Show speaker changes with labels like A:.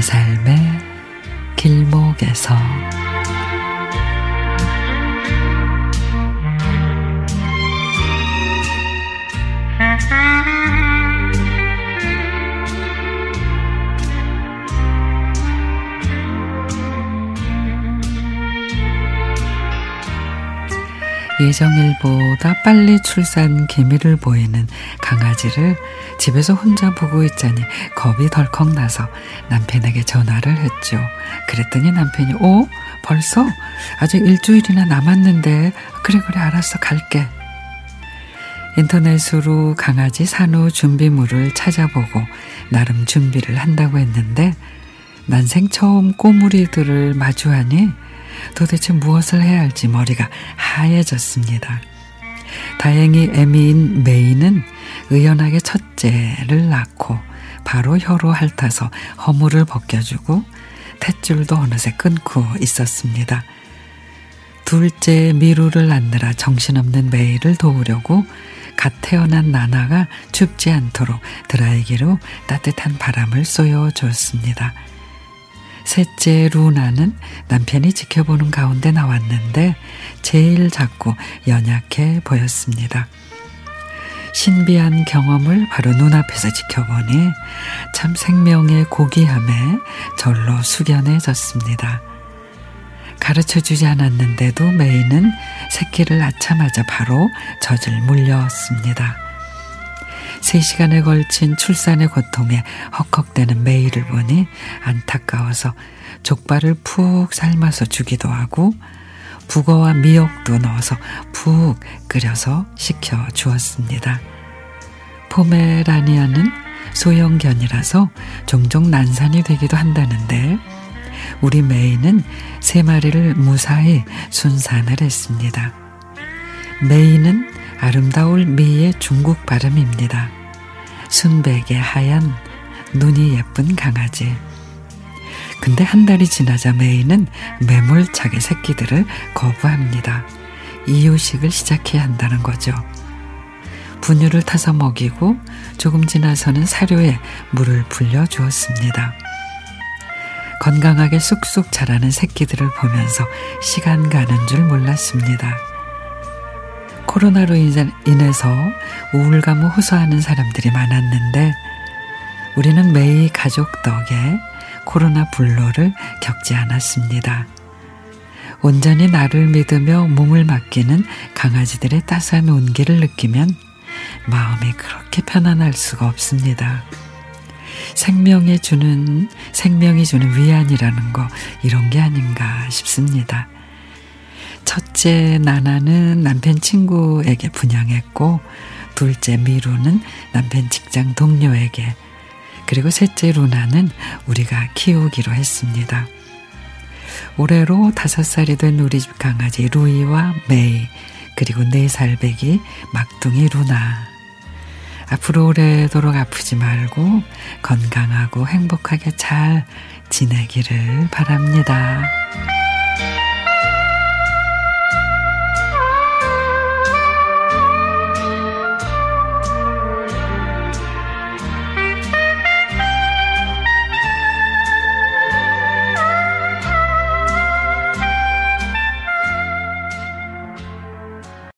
A: 내 삶의 길목에서 예정일보다 빨리 출산 기미를 보이는 강아지를 집에서 혼자 보고 있자니 겁이 덜컥 나서 남편에게 전화를 했죠. 그랬더니 남편이 오 벌써 아직 일주일이나 남았는데 그래 그래 알았어 갈게. 인터넷으로 강아지 산후 준비물을 찾아보고 나름 준비를 한다고 했는데 난생 처음 꼬물이들을 마주하니 도대체 무엇을 해야 할지 머리가 하얘졌습니다. 다행히 애미인 메이는 의연하게 첫째를 낳고 바로 혀로 핥아서 허물을 벗겨주고 탯줄도 어느새 끊고 있었습니다. 둘째 미루를 낳느라 정신없는 메이를 도우려고 갓 태어난 나나가 춥지 않도록 드라이기로 따뜻한 바람을 쏘여줬습니다. 셋째 루나는 남편이 지켜보는 가운데 나왔는데 제일 작고 연약해 보였습니다. 신비한 경험을 바로 눈앞에서 지켜보니 참 생명의 고귀함에 절로 숙연해졌습니다. 가르쳐 주지 않았는데도 메이는 새끼를 낳자마자 바로 젖을 물렸습니다. 3시간에 걸친 출산의 고통에 헉헉대는 메이를 보니 안타까워서 족발을 푹 삶아서 주기도 하고 북어와 미역도 넣어서 푹 끓여서 식혀 주었습니다. 포메라니아는 소형견이라서 종종 난산이 되기도 한다는데 우리 메이는 세 마리를 무사히 순산을 했습니다. 메이는 아름다울 미의 중국 발음입니다. 순백의 하얀 눈이 예쁜 강아지. 근데 한 달이 지나자 메이는 매몰차게 새끼들을 거부합니다. 이유식을 시작해야 한다는 거죠. 분유를 타서 먹이고 조금 지나서는 사료에 물을 불려 주었습니다. 건강하게 쑥쑥 자라는 새끼들을 보면서 시간 가는 줄 몰랐습니다. 코로나로 인해서 우울감을 호소하는 사람들이 많았는데 우리는 매일 가족 덕에 코로나 불로를 겪지 않았습니다. 온전히 나를 믿으며 몸을 맡기는 강아지들의 따스한 온기를 느끼면 마음이 그렇게 편안할 수가 없습니다. 생명에 주는, 생명이 주는 위안이라는 거, 이런 게 아닌가 싶습니다. 첫째 나나는 남편 친구에게 분양했고 둘째 미루는 남편 직장 동료에게 그리고 셋째 루나는 우리가 키우기로 했습니다. 올해로 다섯 살이 된 우리 집 강아지 루이와 메이 그리고 네 살배기 막둥이 루나 앞으로 오래도록 아프지 말고 건강하고 행복하게 잘 지내기를 바랍니다.